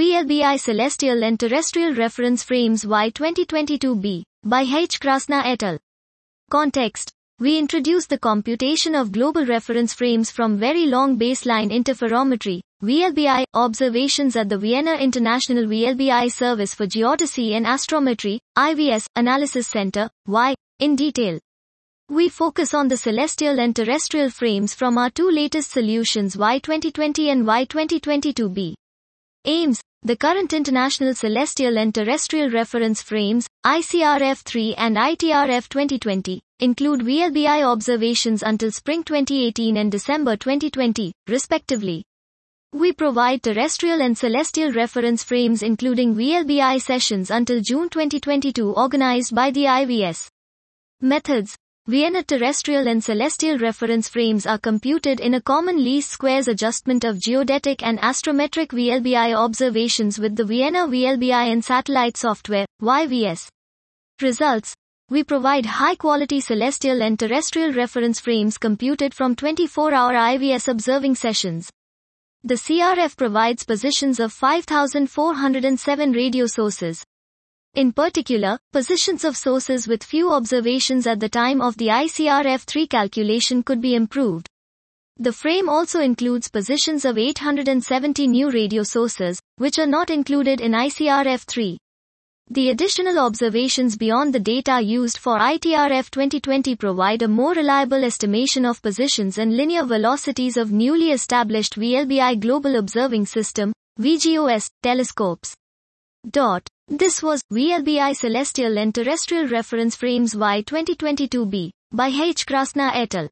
VLBI Celestial and Terrestrial Reference Frames VIE 2022b by H. Krásná et al. Context we introduce the computation of global reference frames from Very Long Baseline Interferometry, VLBI, observations at the Vienna International VLBI Service for Geodesy and Astrometry, IVS, Analysis Center, VIE, in detail. We focus on the celestial and terrestrial frames from our two latest solutions VIE 2020 and VIE 2022b. Aims the current International Celestial and Terrestrial Reference Frames, ICRF3 and ITRF 2020, include VLBI observations until spring 2018 and December 2020, respectively. We provide terrestrial and celestial reference frames including VLBI sessions until June 2022 organized by the IVS. Methods Vienna terrestrial and celestial reference frames are computed in a common least squares adjustment of geodetic and astrometric VLBI observations with the Vienna VLBI and satellite software, VieVS. Results we provide high quality celestial and terrestrial reference frames computed from 24 hour IVS observing sessions. The CRF provides positions of 5407 radio sources. In particular, positions of sources with few observations at the time of the ICRF3 calculation could be improved. The frame also includes positions of 870 new radio sources, which are not included in ICRF3. The additional observations beyond the data used for ITRF 2020 provide a more reliable estimation of positions and linear velocities of newly established VLBI Global Observing System, VGOS, telescopes. Dot. This was VLBI Celestial and Terrestrial Reference Frames VIE 2022b by H. Krásná et al.